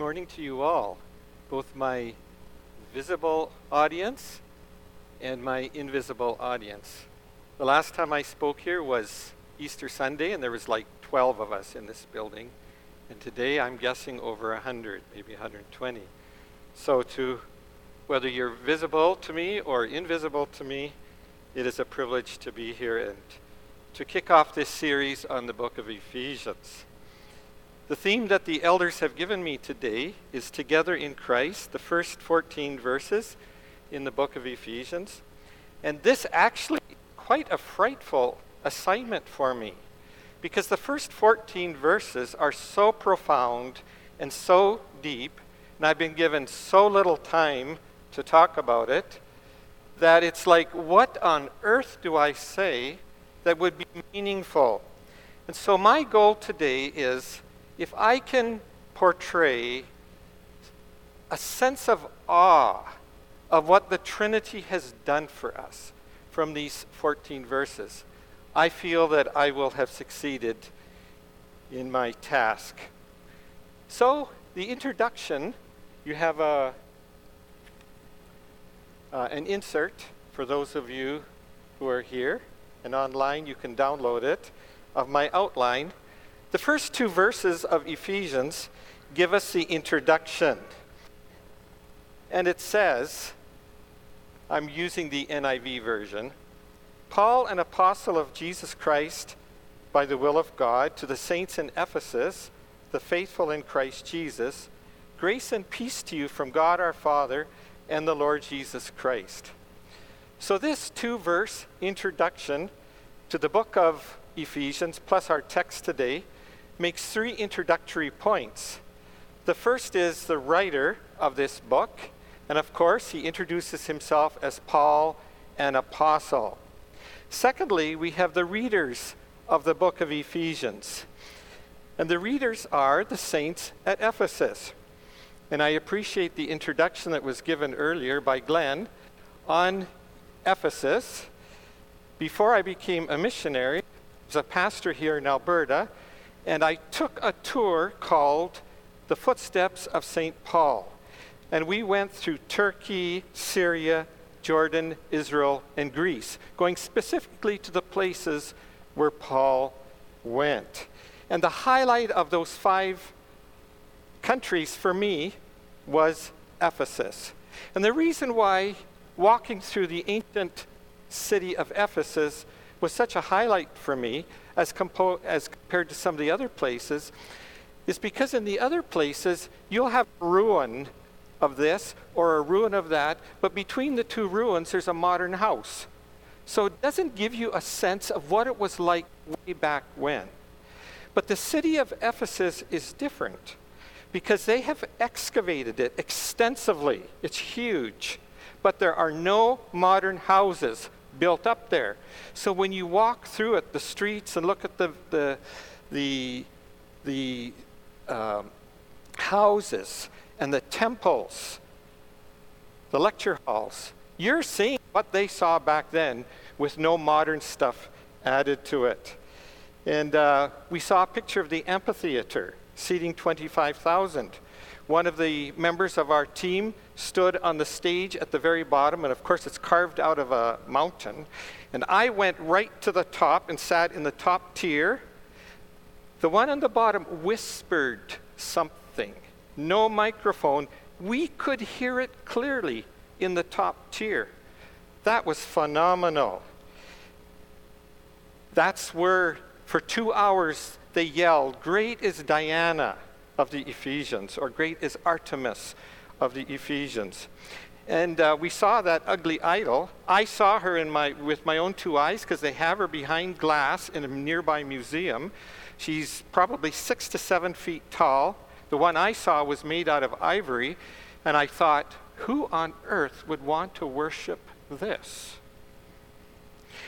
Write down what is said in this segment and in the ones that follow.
morning to you all, both my visible audience and my invisible audience. The last time I spoke here was Easter Sunday, and there was like 12 of us in this building. And today I'm guessing over 100, maybe 120. So, to whether you're visible to me or invisible to me, it is a privilege to be here and to kick off this series on the book of Ephesians. The theme that the elders have given me today is Together in Christ, the first 14 verses in the book of Ephesians. And this actually quite a frightful assignment for me because the first 14 verses are so profound and so deep, and I've been given so little time to talk about it that it's like, what on earth do I say that would be meaningful? And so, my goal today is if I can portray a sense of awe of what the Trinity has done for us from these 14 verses, I feel that I will have succeeded in my task. So, the introduction, you have a, uh, an insert for those of you who are here, and online you can download it, of my outline. The first two verses of Ephesians give us the introduction. And it says, I'm using the NIV version Paul, an apostle of Jesus Christ by the will of God, to the saints in Ephesus, the faithful in Christ Jesus, grace and peace to you from God our Father and the Lord Jesus Christ. So, this two verse introduction to the book of Ephesians, plus our text today, makes three introductory points. The first is the writer of this book, and of course, he introduces himself as Paul, an apostle. Secondly, we have the readers of the book of Ephesians. And the readers are the saints at Ephesus. And I appreciate the introduction that was given earlier by Glenn on Ephesus. Before I became a missionary, I was a pastor here in Alberta, and I took a tour called The Footsteps of St. Paul. And we went through Turkey, Syria, Jordan, Israel, and Greece, going specifically to the places where Paul went. And the highlight of those five countries for me was Ephesus. And the reason why walking through the ancient city of Ephesus was such a highlight for me as, compo- as compared to some of the other places is because in the other places you'll have ruin of this or a ruin of that, but between the two ruins there's a modern house. So it doesn't give you a sense of what it was like way back when. But the city of Ephesus is different because they have excavated it extensively. It's huge. But there are no modern houses built up there. So when you walk through it, the streets, and look at the, the, the, the um, houses and the temples, the lecture halls, you're seeing what they saw back then with no modern stuff added to it. And uh, we saw a picture of the amphitheater seating 25,000. One of the members of our team stood on the stage at the very bottom, and of course, it's carved out of a mountain. And I went right to the top and sat in the top tier. The one on the bottom whispered something, no microphone. We could hear it clearly in the top tier. That was phenomenal. That's where, for two hours, they yelled, Great is Diana of the Ephesians, or Great is Artemis of the Ephesians. And uh, we saw that ugly idol. I saw her in my, with my own two eyes because they have her behind glass in a nearby museum. She's probably six to seven feet tall. The one I saw was made out of ivory. And I thought, who on earth would want to worship this?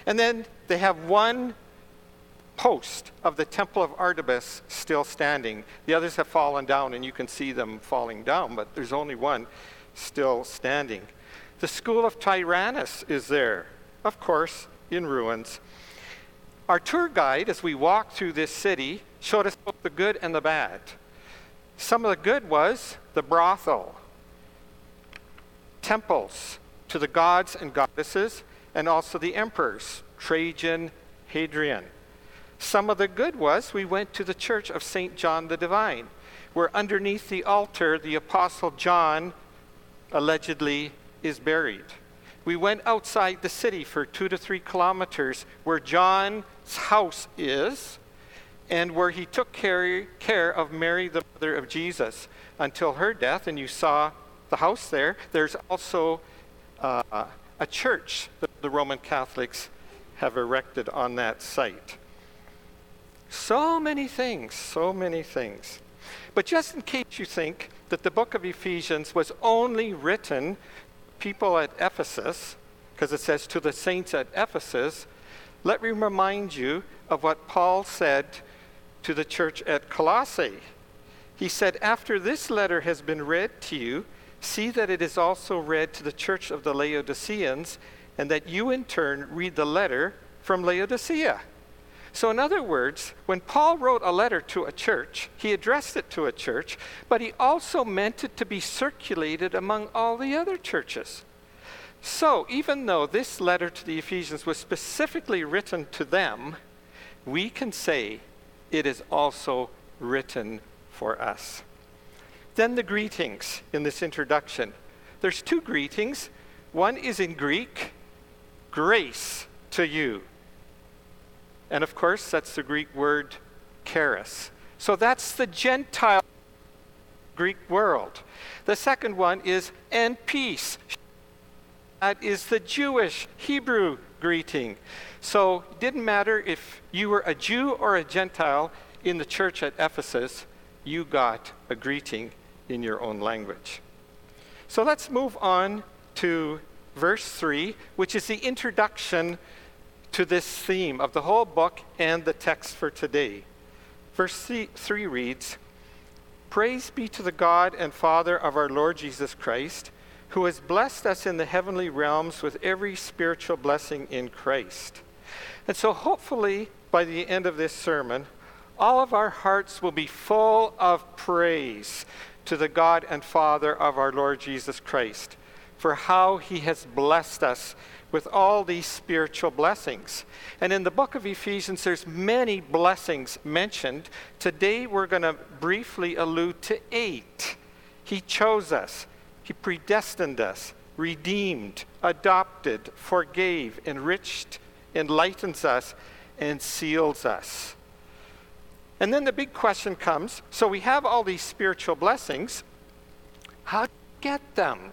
And then they have one post of the Temple of Artemis still standing. The others have fallen down, and you can see them falling down, but there's only one still standing. The School of Tyrannus is there, of course, in ruins. Our tour guide, as we walked through this city, showed us both the good and the bad. Some of the good was the brothel, temples to the gods and goddesses, and also the emperors, Trajan, Hadrian. Some of the good was we went to the church of St. John the Divine, where underneath the altar the Apostle John allegedly is buried. We went outside the city for two to three kilometers where John's house is and where he took care, care of Mary, the mother of Jesus, until her death. And you saw the house there. There's also uh, a church that the Roman Catholics have erected on that site. So many things, so many things. But just in case you think that the book of Ephesians was only written people at Ephesus, because it says to the saints at Ephesus, let me remind you of what Paul said to the church at Colossae. He said, After this letter has been read to you, see that it is also read to the church of the Laodiceans, and that you in turn read the letter from Laodicea. So, in other words, when Paul wrote a letter to a church, he addressed it to a church, but he also meant it to be circulated among all the other churches. So, even though this letter to the Ephesians was specifically written to them, we can say it is also written for us. Then the greetings in this introduction. There's two greetings. One is in Greek, grace to you. And of course, that's the Greek word charis. So that's the Gentile Greek world. The second one is and peace. That is the Jewish Hebrew greeting. So it didn't matter if you were a Jew or a Gentile in the church at Ephesus, you got a greeting in your own language. So let's move on to verse 3, which is the introduction to this theme of the whole book and the text for today. Verse 3 reads Praise be to the God and Father of our Lord Jesus Christ, who has blessed us in the heavenly realms with every spiritual blessing in Christ. And so, hopefully, by the end of this sermon, all of our hearts will be full of praise to the God and Father of our Lord Jesus Christ for how he has blessed us with all these spiritual blessings. And in the book of Ephesians, there's many blessings mentioned. Today, we're going to briefly allude to eight. He chose us, He predestined us, redeemed, adopted, forgave, enriched, enlightens us, and seals us. And then the big question comes so we have all these spiritual blessings. How do we get them?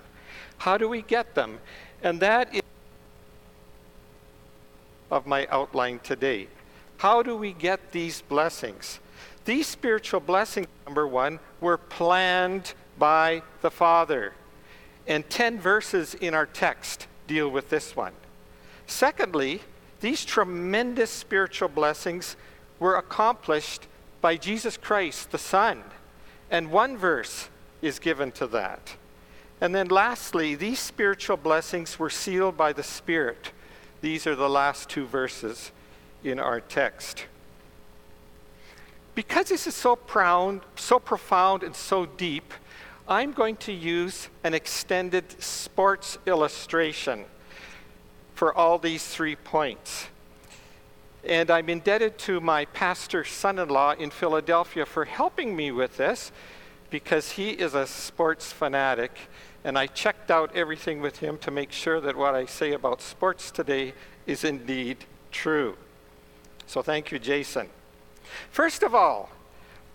How do we get them? And that is of my outline today. How do we get these blessings? These spiritual blessings, number one, were planned by the Father. And 10 verses in our text deal with this one. Secondly, these tremendous spiritual blessings were accomplished by Jesus Christ, the Son. And one verse is given to that. And then lastly, these spiritual blessings were sealed by the Spirit. These are the last two verses in our text. Because this is so profound, so profound and so deep, I'm going to use an extended sports illustration for all these three points. And I'm indebted to my pastor son in law in Philadelphia for helping me with this because he is a sports fanatic and I checked out everything with him to make sure that what I say about sports today is indeed true. So thank you, Jason. First of all,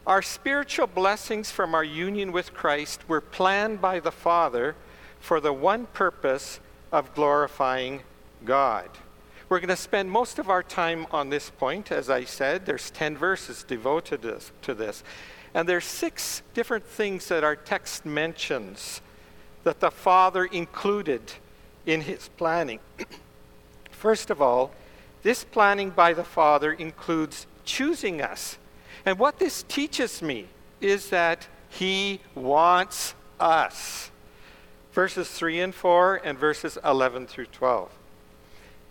our spiritual blessings from our union with Christ were planned by the Father for the one purpose of glorifying God. We're going to spend most of our time on this point. As I said, there's 10 verses devoted to this. And there's six different things that our text mentions that the Father included in his planning. First of all, this planning by the Father includes choosing us. And what this teaches me is that he wants us. Verses 3 and 4 and verses 11 through 12.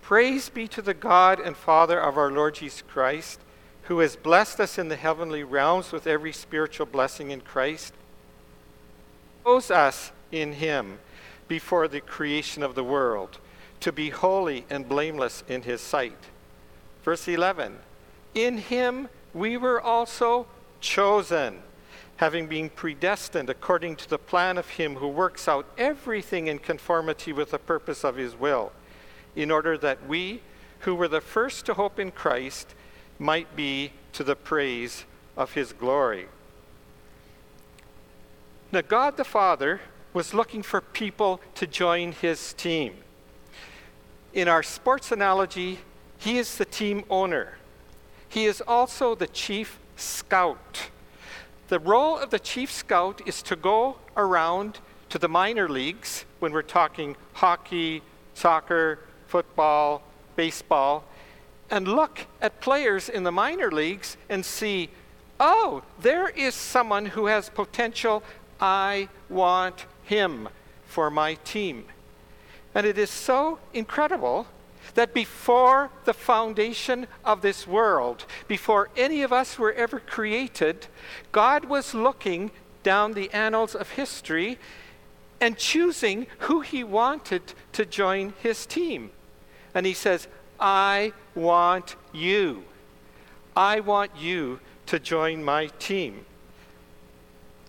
Praise be to the God and Father of our Lord Jesus Christ, who has blessed us in the heavenly realms with every spiritual blessing in Christ chose us in him before the creation of the world to be holy and blameless in his sight. Verse 11 In him we were also chosen, having been predestined according to the plan of him who works out everything in conformity with the purpose of his will, in order that we, who were the first to hope in Christ, might be to the praise of his glory. Now, God the Father was looking for people to join his team. In our sports analogy, he is the team owner. He is also the chief scout. The role of the chief scout is to go around to the minor leagues when we're talking hockey, soccer, football, baseball, and look at players in the minor leagues and see, oh, there is someone who has potential. I want him for my team. And it is so incredible that before the foundation of this world, before any of us were ever created, God was looking down the annals of history and choosing who he wanted to join his team. And he says, I want you. I want you to join my team.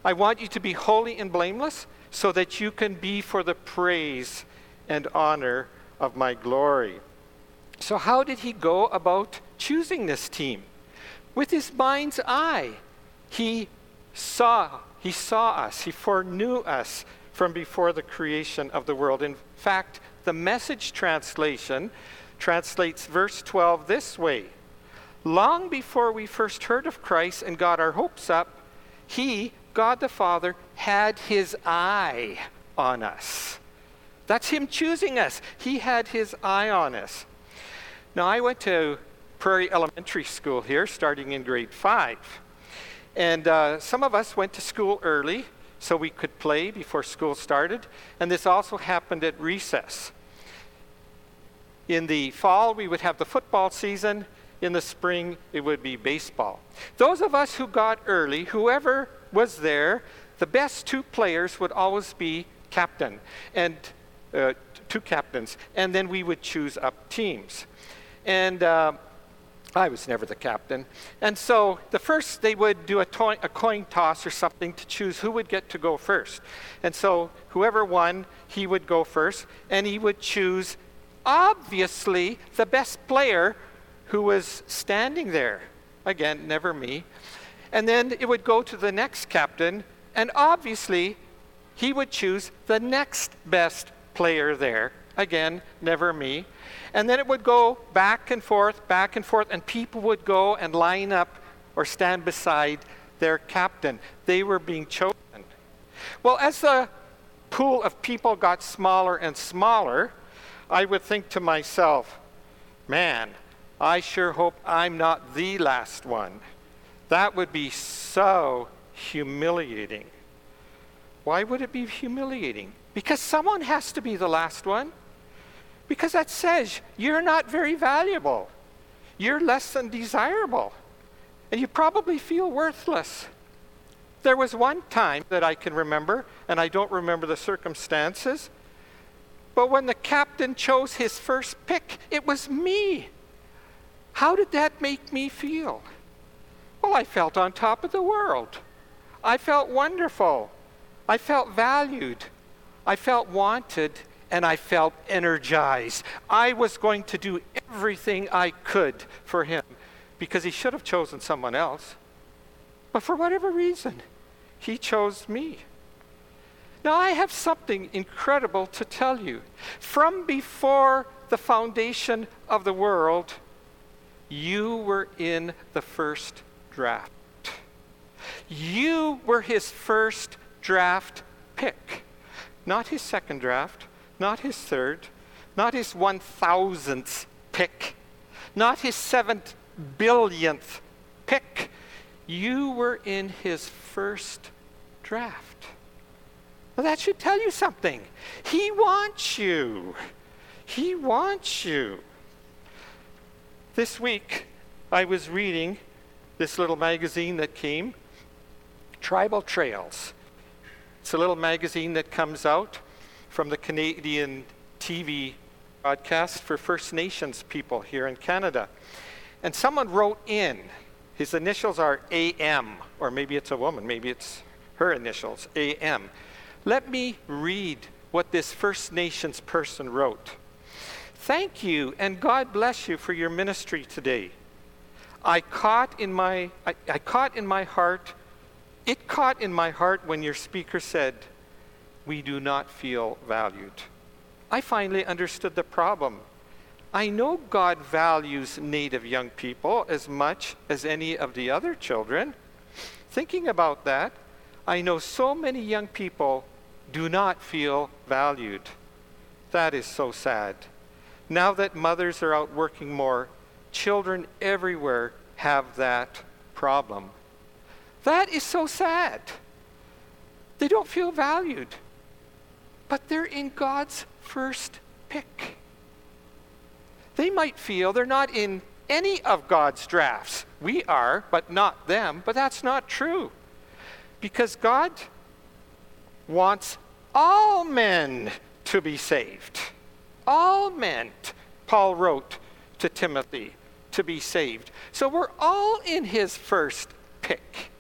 I want you to be holy and blameless so that you can be for the praise and honor of my glory. So, how did he go about choosing this team? With his mind's eye. He saw, he saw us, he foreknew us from before the creation of the world. In fact, the message translation translates verse 12 this way Long before we first heard of Christ and got our hopes up, he, God the Father, had his eye on us. That's him choosing us. He had his eye on us. Now, I went to Prairie Elementary School here, starting in grade five. And uh, some of us went to school early so we could play before school started. And this also happened at recess. In the fall, we would have the football season. In the spring, it would be baseball. Those of us who got early, whoever was there, the best two players would always be captain and uh, two captains, and then we would choose up teams. And uh, I was never the captain. And so the first, they would do a, to- a coin toss or something to choose who would get to go first. And so whoever won, he would go first, and he would choose obviously the best player who was standing there. Again, never me. And then it would go to the next captain, and obviously he would choose the next best player there. Again, never me. And then it would go back and forth, back and forth, and people would go and line up or stand beside their captain. They were being chosen. Well, as the pool of people got smaller and smaller, I would think to myself, man, I sure hope I'm not the last one. That would be so humiliating. Why would it be humiliating? Because someone has to be the last one. Because that says you're not very valuable. You're less than desirable. And you probably feel worthless. There was one time that I can remember, and I don't remember the circumstances, but when the captain chose his first pick, it was me. How did that make me feel? Well, I felt on top of the world. I felt wonderful. I felt valued. I felt wanted and I felt energized. I was going to do everything I could for him because he should have chosen someone else. But for whatever reason, he chose me. Now, I have something incredible to tell you. From before the foundation of the world, you were in the first draft. You were his first draft pick. Not his second draft, not his third, not his 1000th pick, not his seventh billionth pick. You were in his first draft. Well, that should tell you something. He wants you. He wants you. This week, I was reading this little magazine that came Tribal Trails. It's a little magazine that comes out from the Canadian TV broadcast for First Nations people here in Canada. And someone wrote in, his initials are AM, or maybe it's a woman, maybe it's her initials, AM. Let me read what this First Nations person wrote. Thank you, and God bless you for your ministry today. I caught in my, I, I caught in my heart it caught in my heart when your speaker said, We do not feel valued. I finally understood the problem. I know God values Native young people as much as any of the other children. Thinking about that, I know so many young people do not feel valued. That is so sad. Now that mothers are out working more, children everywhere have that problem. That is so sad. They don't feel valued, but they're in God's first pick. They might feel they're not in any of God's drafts. We are, but not them. But that's not true. Because God wants all men to be saved. All men, Paul wrote to Timothy, to be saved. So we're all in his first pick.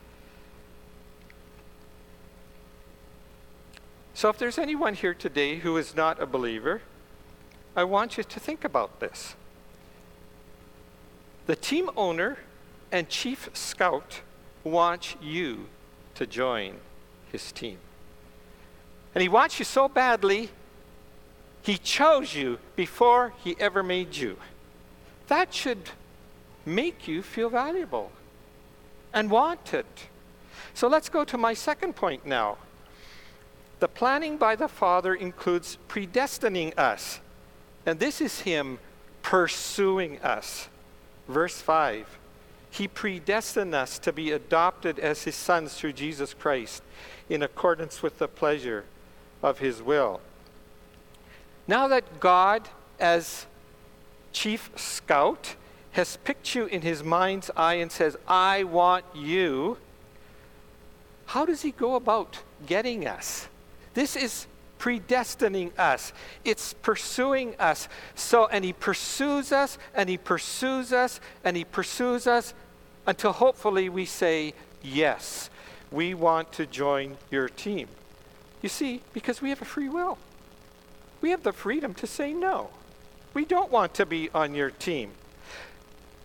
So, if there's anyone here today who is not a believer, I want you to think about this. The team owner and chief scout wants you to join his team. And he wants you so badly, he chose you before he ever made you. That should make you feel valuable and wanted. So let's go to my second point now. The planning by the Father includes predestining us. And this is Him pursuing us. Verse 5 He predestined us to be adopted as His sons through Jesus Christ in accordance with the pleasure of His will. Now that God, as chief scout, has picked you in His mind's eye and says, I want you, how does He go about getting us? This is predestining us. It's pursuing us. So, and He pursues us, and He pursues us, and He pursues us until hopefully we say, Yes, we want to join your team. You see, because we have a free will, we have the freedom to say no. We don't want to be on your team.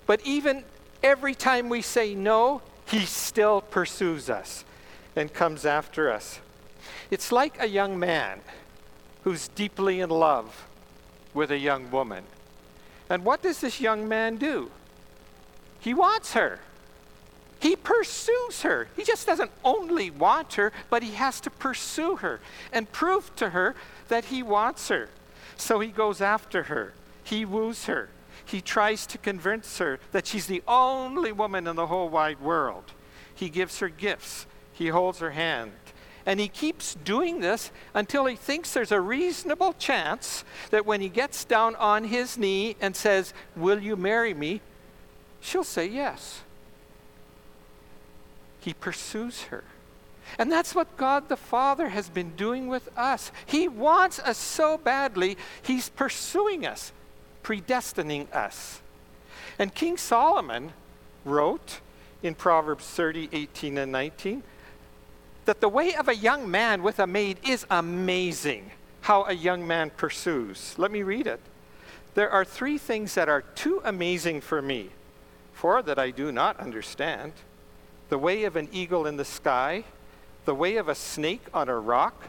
But even every time we say no, He still pursues us and comes after us. It's like a young man who's deeply in love with a young woman. And what does this young man do? He wants her. He pursues her. He just doesn't only want her, but he has to pursue her and prove to her that he wants her. So he goes after her. He woos her. He tries to convince her that she's the only woman in the whole wide world. He gives her gifts. He holds her hand. And he keeps doing this until he thinks there's a reasonable chance that when he gets down on his knee and says, Will you marry me? she'll say yes. He pursues her. And that's what God the Father has been doing with us. He wants us so badly, He's pursuing us, predestining us. And King Solomon wrote in Proverbs 30, 18, and 19 that the way of a young man with a maid is amazing. How a young man pursues. Let me read it. There are three things that are too amazing for me, four that I do not understand the way of an eagle in the sky, the way of a snake on a rock,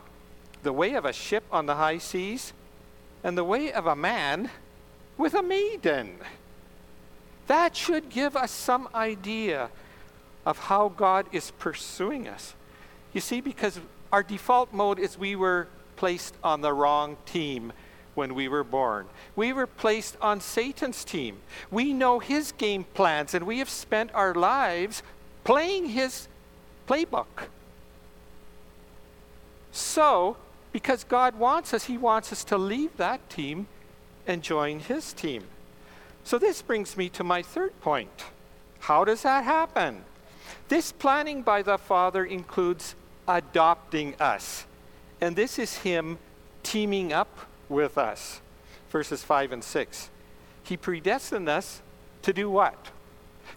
the way of a ship on the high seas, and the way of a man with a maiden. That should give us some idea of how God is pursuing us. You see, because our default mode is we were placed on the wrong team when we were born. We were placed on Satan's team. We know his game plans, and we have spent our lives playing his playbook. So, because God wants us, he wants us to leave that team and join his team. So, this brings me to my third point. How does that happen? This planning by the Father includes adopting us. And this is Him teaming up with us. Verses 5 and 6. He predestined us to do what?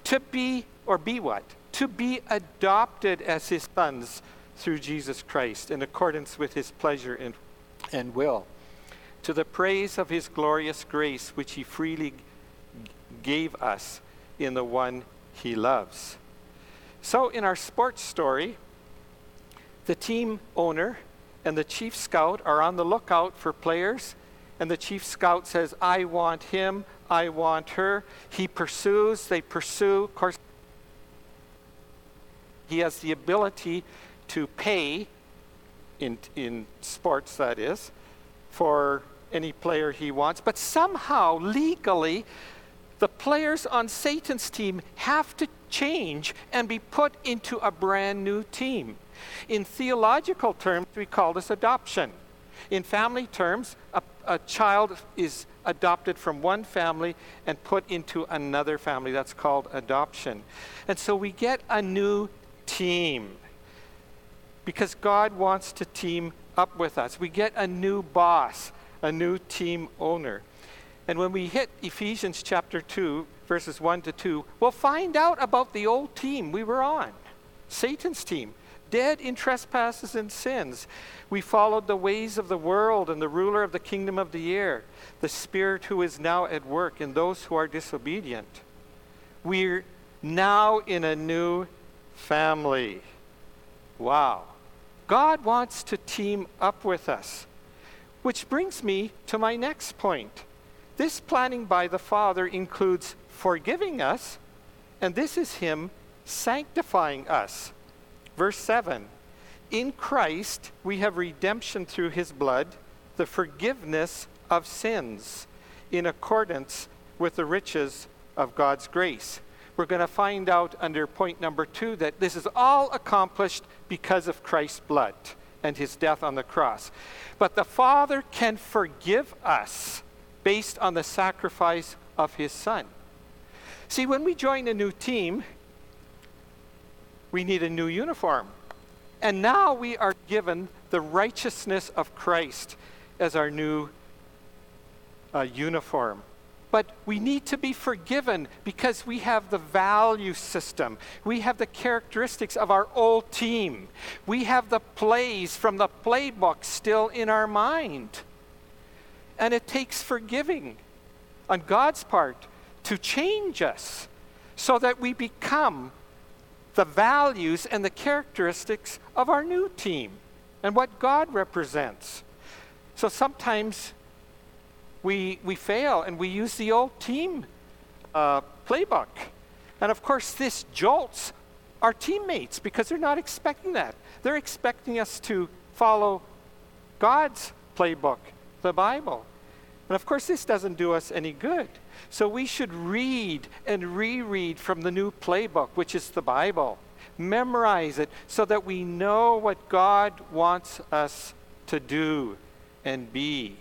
To be, or be what? To be adopted as His sons through Jesus Christ in accordance with His pleasure and, and will. To the praise of His glorious grace, which He freely gave us in the one He loves. So, in our sports story, the team owner and the chief scout are on the lookout for players, and the chief scout says, I want him, I want her. He pursues, they pursue. Of course, he has the ability to pay, in, in sports that is, for any player he wants, but somehow, legally, the players on Satan's team have to change and be put into a brand new team. In theological terms, we call this adoption. In family terms, a, a child is adopted from one family and put into another family. That's called adoption. And so we get a new team because God wants to team up with us. We get a new boss, a new team owner. And when we hit Ephesians chapter 2, verses 1 to 2, we'll find out about the old team we were on Satan's team dead in trespasses and sins. We followed the ways of the world and the ruler of the kingdom of the air, the spirit who is now at work in those who are disobedient. We're now in a new family. Wow. God wants to team up with us. Which brings me to my next point. This planning by the Father includes forgiving us, and this is Him sanctifying us. Verse 7 In Christ we have redemption through his blood, the forgiveness of sins, in accordance with the riches of God's grace. We're going to find out under point number two that this is all accomplished because of Christ's blood and his death on the cross. But the Father can forgive us based on the sacrifice of his Son. See, when we join a new team, we need a new uniform. And now we are given the righteousness of Christ as our new uh, uniform. But we need to be forgiven because we have the value system. We have the characteristics of our old team. We have the plays from the playbook still in our mind. And it takes forgiving on God's part to change us so that we become the values and the characteristics of our new team and what God represents. So sometimes we, we fail and we use the old team uh, playbook. And of course, this jolts our teammates because they're not expecting that. They're expecting us to follow God's playbook, the Bible. And of course, this doesn't do us any good. So we should read and reread from the new playbook, which is the Bible. Memorize it so that we know what God wants us to do and be.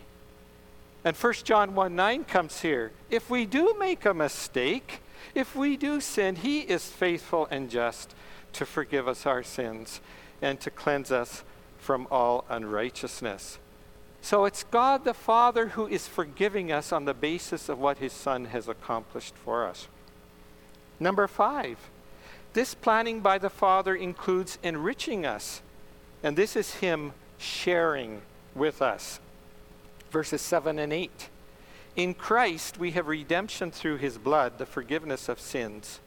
And 1 John 1 9 comes here. If we do make a mistake, if we do sin, He is faithful and just to forgive us our sins and to cleanse us from all unrighteousness. So it's God the Father who is forgiving us on the basis of what his Son has accomplished for us. Number five, this planning by the Father includes enriching us, and this is him sharing with us. Verses 7 and 8. In Christ we have redemption through his blood, the forgiveness of sins.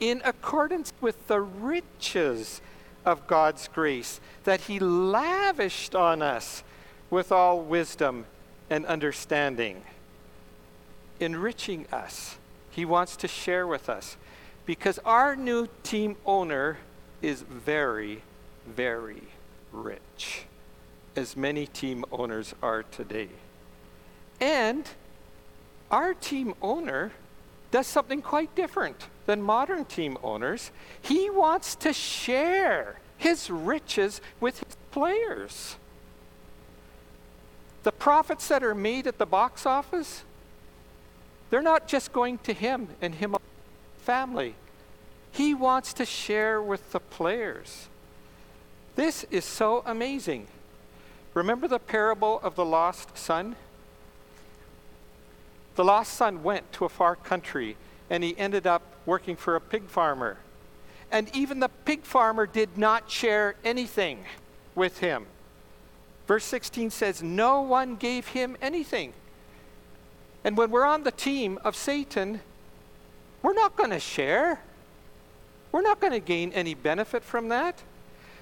In accordance with the riches of God's grace that He lavished on us with all wisdom and understanding, enriching us. He wants to share with us because our new team owner is very, very rich, as many team owners are today. And our team owner does something quite different than modern team owners. He wants to share his riches with his players. The profits that are made at the box office, they're not just going to him and him family. He wants to share with the players. This is so amazing. Remember the parable of the lost son? The lost son went to a far country and he ended up working for a pig farmer. And even the pig farmer did not share anything with him. Verse 16 says, No one gave him anything. And when we're on the team of Satan, we're not going to share. We're not going to gain any benefit from that.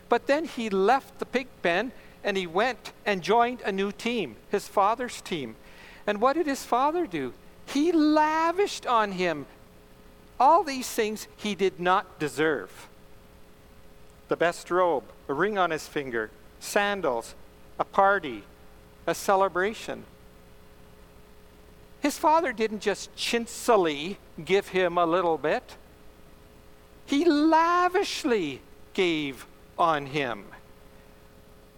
But then he left the pig pen and he went and joined a new team, his father's team. And what did his father do? He lavished on him all these things he did not deserve the best robe, a ring on his finger, sandals, a party, a celebration. His father didn't just chintzily give him a little bit, he lavishly gave on him.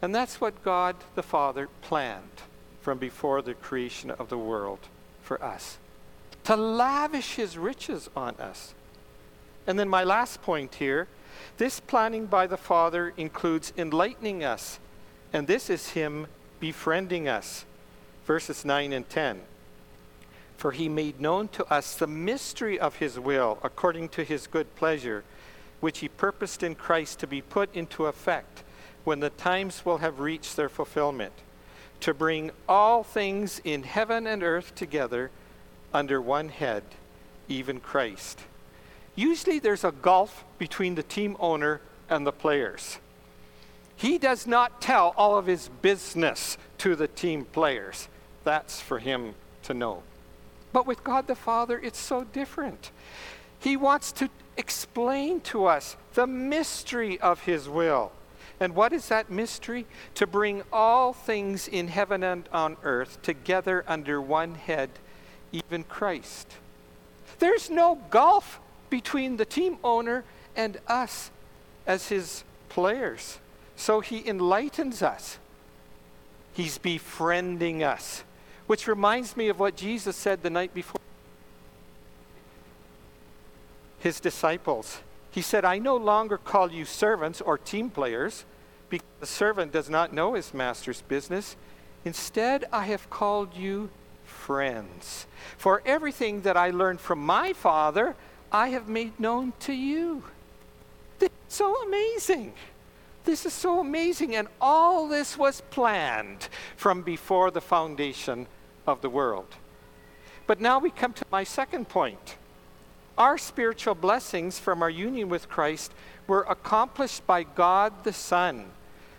And that's what God the Father planned from before the creation of the world for us to lavish his riches on us. And then my last point here this planning by the Father includes enlightening us, and this is him befriending us. Verses 9 and 10. For he made known to us the mystery of his will according to his good pleasure which he purposed in Christ to be put into effect when the times will have reached their fulfillment, to bring all things in heaven and earth together under one head, even Christ. Usually there's a gulf between the team owner and the players. He does not tell all of his business to the team players. That's for him to know. But with God the Father, it's so different. He wants to explain to us the mystery of His will. And what is that mystery? To bring all things in heaven and on earth together under one head, even Christ. There's no gulf between the team owner and us as his players. So he enlightens us. He's befriending us, which reminds me of what Jesus said the night before his disciples. He said, I no longer call you servants or team players, because the servant does not know his master's business. Instead, I have called you friends. For everything that I learned from my Father, I have made known to you. This is so amazing. This is so amazing. And all this was planned from before the foundation of the world. But now we come to my second point. Our spiritual blessings from our union with Christ were accomplished by God the Son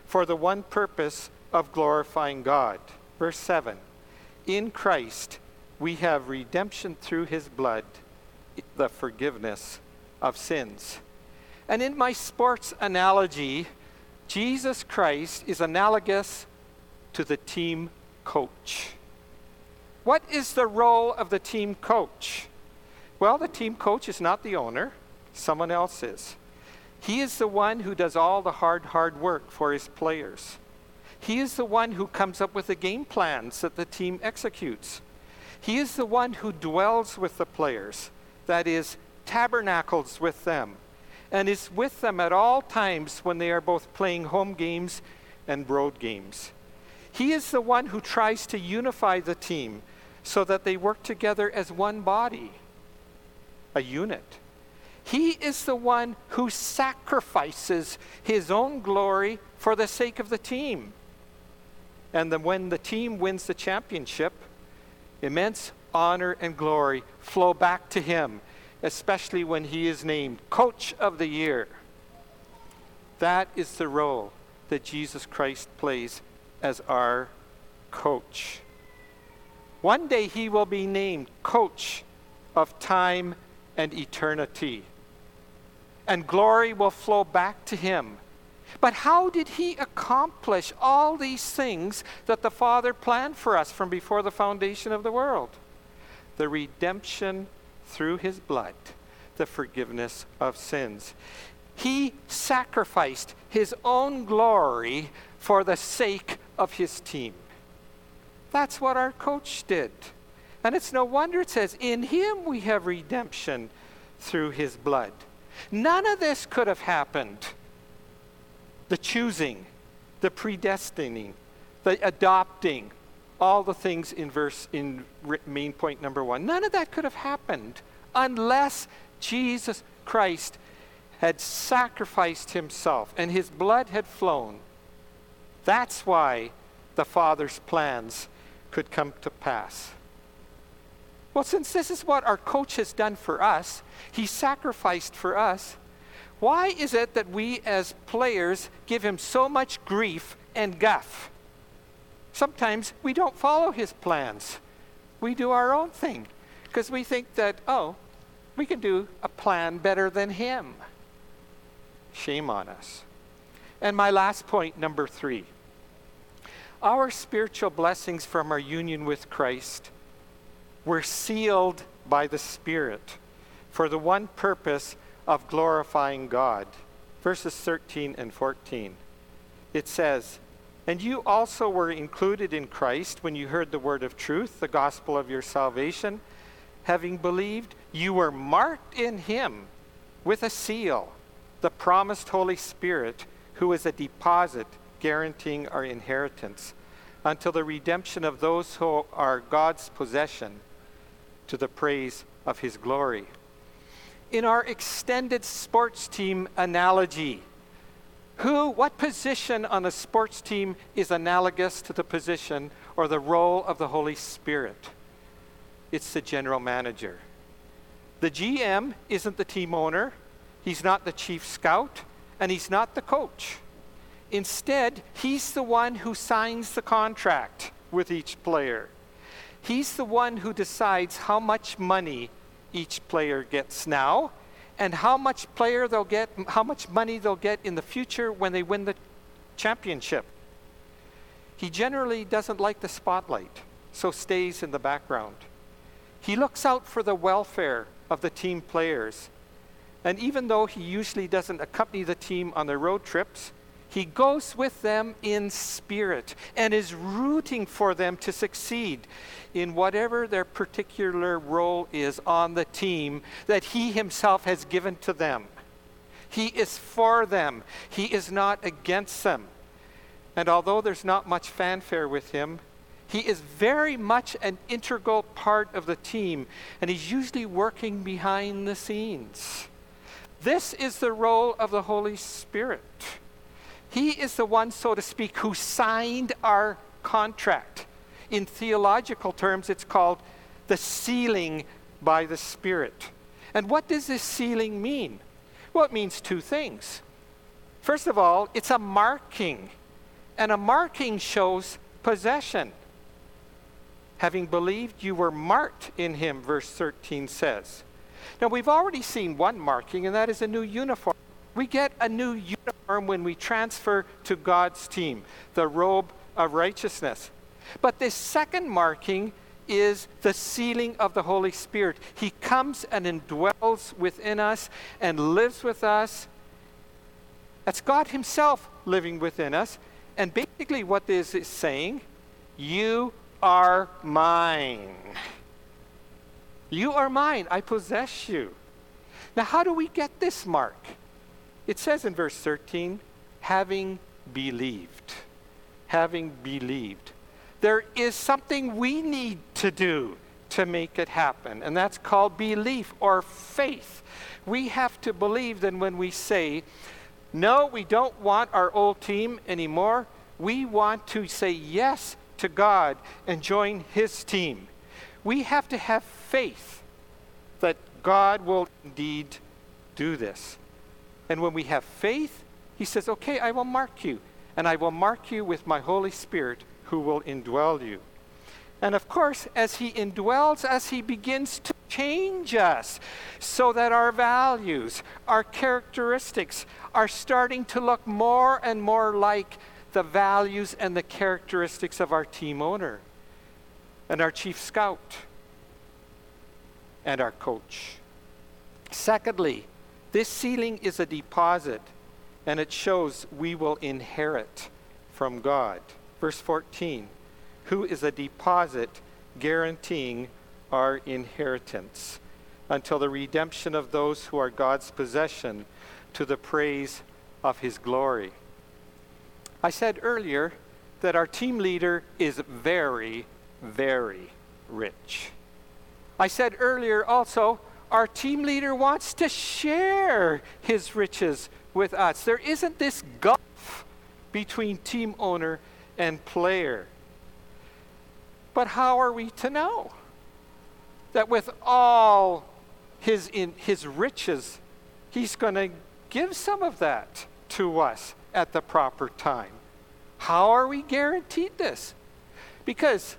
for the one purpose of glorifying God. Verse 7 In Christ we have redemption through his blood, the forgiveness of sins. And in my sports analogy, Jesus Christ is analogous to the team coach. What is the role of the team coach? Well, the team coach is not the owner, someone else is. He is the one who does all the hard, hard work for his players. He is the one who comes up with the game plans that the team executes. He is the one who dwells with the players, that is, tabernacles with them, and is with them at all times when they are both playing home games and road games. He is the one who tries to unify the team so that they work together as one body a unit. He is the one who sacrifices his own glory for the sake of the team. And then when the team wins the championship, immense honor and glory flow back to him, especially when he is named Coach of the Year. That is the role that Jesus Christ plays as our coach. One day he will be named Coach of Time and eternity. And glory will flow back to him. But how did he accomplish all these things that the Father planned for us from before the foundation of the world? The redemption through his blood, the forgiveness of sins. He sacrificed his own glory for the sake of his team. That's what our coach did. And it's no wonder it says, In him we have redemption through his blood. None of this could have happened the choosing, the predestining, the adopting, all the things in verse in main point number 1. None of that could have happened unless Jesus Christ had sacrificed himself and his blood had flown. That's why the Father's plans could come to pass. Well, since this is what our coach has done for us, he sacrificed for us. Why is it that we as players give him so much grief and guff? Sometimes we don't follow his plans. We do our own thing because we think that, oh, we can do a plan better than him. Shame on us. And my last point, number three. Our spiritual blessings from our union with Christ were sealed by the Spirit for the one purpose of glorifying God. Verses 13 and 14. It says, And you also were included in Christ when you heard the word of truth, the gospel of your salvation. Having believed, you were marked in him with a seal, the promised Holy Spirit, who is a deposit guaranteeing our inheritance until the redemption of those who are God's possession to the praise of his glory. In our extended sports team analogy, who, what position on a sports team is analogous to the position or the role of the Holy Spirit? It's the general manager. The GM isn't the team owner, he's not the chief scout, and he's not the coach. Instead, he's the one who signs the contract with each player. He's the one who decides how much money each player gets now and how much player they'll get how much money they'll get in the future when they win the championship. He generally doesn't like the spotlight, so stays in the background. He looks out for the welfare of the team players. And even though he usually doesn't accompany the team on their road trips, he goes with them in spirit and is rooting for them to succeed in whatever their particular role is on the team that he himself has given to them. He is for them, he is not against them. And although there's not much fanfare with him, he is very much an integral part of the team, and he's usually working behind the scenes. This is the role of the Holy Spirit. He is the one, so to speak, who signed our contract. In theological terms, it's called the sealing by the Spirit. And what does this sealing mean? Well, it means two things. First of all, it's a marking, and a marking shows possession. Having believed, you were marked in him, verse 13 says. Now, we've already seen one marking, and that is a new uniform. We get a new uniform when we transfer to God's team, the robe of righteousness. But this second marking is the sealing of the Holy Spirit. He comes and indwells within us and lives with us. That's God Himself living within us. And basically, what this is saying, you are mine. You are mine. I possess you. Now, how do we get this mark? It says in verse 13, having believed. Having believed. There is something we need to do to make it happen, and that's called belief or faith. We have to believe that when we say, no, we don't want our old team anymore, we want to say yes to God and join His team. We have to have faith that God will indeed do this. And when we have faith, he says, Okay, I will mark you, and I will mark you with my Holy Spirit who will indwell you. And of course, as he indwells us, he begins to change us so that our values, our characteristics are starting to look more and more like the values and the characteristics of our team owner and our chief scout and our coach. Secondly, this sealing is a deposit, and it shows we will inherit from God. Verse 14, who is a deposit guaranteeing our inheritance until the redemption of those who are God's possession to the praise of his glory. I said earlier that our team leader is very, very rich. I said earlier also, our team leader wants to share his riches with us. There isn't this gulf between team owner and player. But how are we to know that with all his, in, his riches, he's going to give some of that to us at the proper time? How are we guaranteed this? Because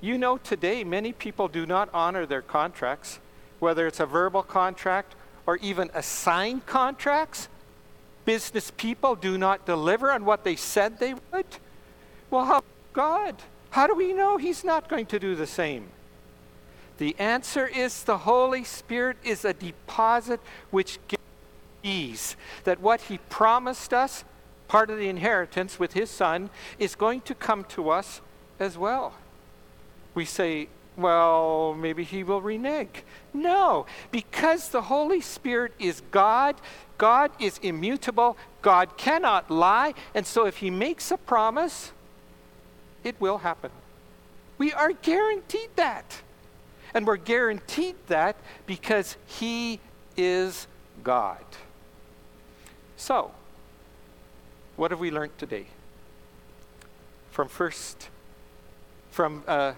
you know today many people do not honor their contracts, whether it's a verbal contract or even assigned contracts. Business people do not deliver on what they said they would. Well, how God? How do we know He's not going to do the same? The answer is the Holy Spirit is a deposit which guarantees that what He promised us, part of the inheritance with His Son, is going to come to us as well. We say, well, maybe He will renege. No, because the Holy Spirit is God, God is immutable, God cannot lie, and so if He makes a promise, it will happen. We are guaranteed that. And we're guaranteed that because He is God. So, what have we learned today? From first, from uh,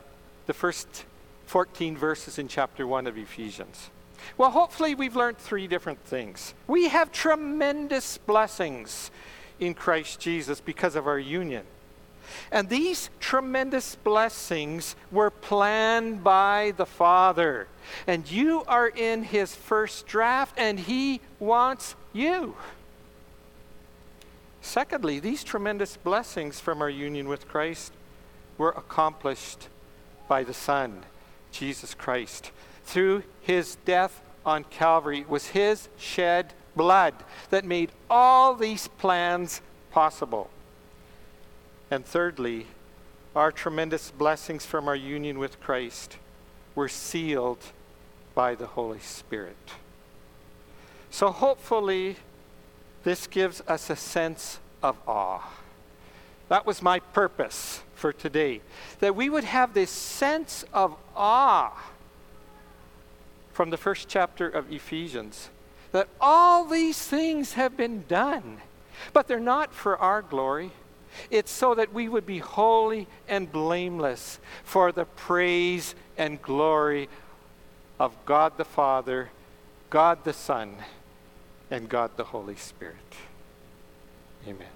the first 14 verses in chapter 1 of Ephesians. Well, hopefully, we've learned three different things. We have tremendous blessings in Christ Jesus because of our union. And these tremendous blessings were planned by the Father. And you are in His first draft, and He wants you. Secondly, these tremendous blessings from our union with Christ were accomplished by the Son, Jesus Christ. Through His death on Calvary, it was His shed blood that made all these plans possible. And thirdly, our tremendous blessings from our union with Christ were sealed by the Holy Spirit. So hopefully, this gives us a sense of awe. That was my purpose for today. That we would have this sense of awe from the first chapter of Ephesians. That all these things have been done, but they're not for our glory. It's so that we would be holy and blameless for the praise and glory of God the Father, God the Son, and God the Holy Spirit. Amen.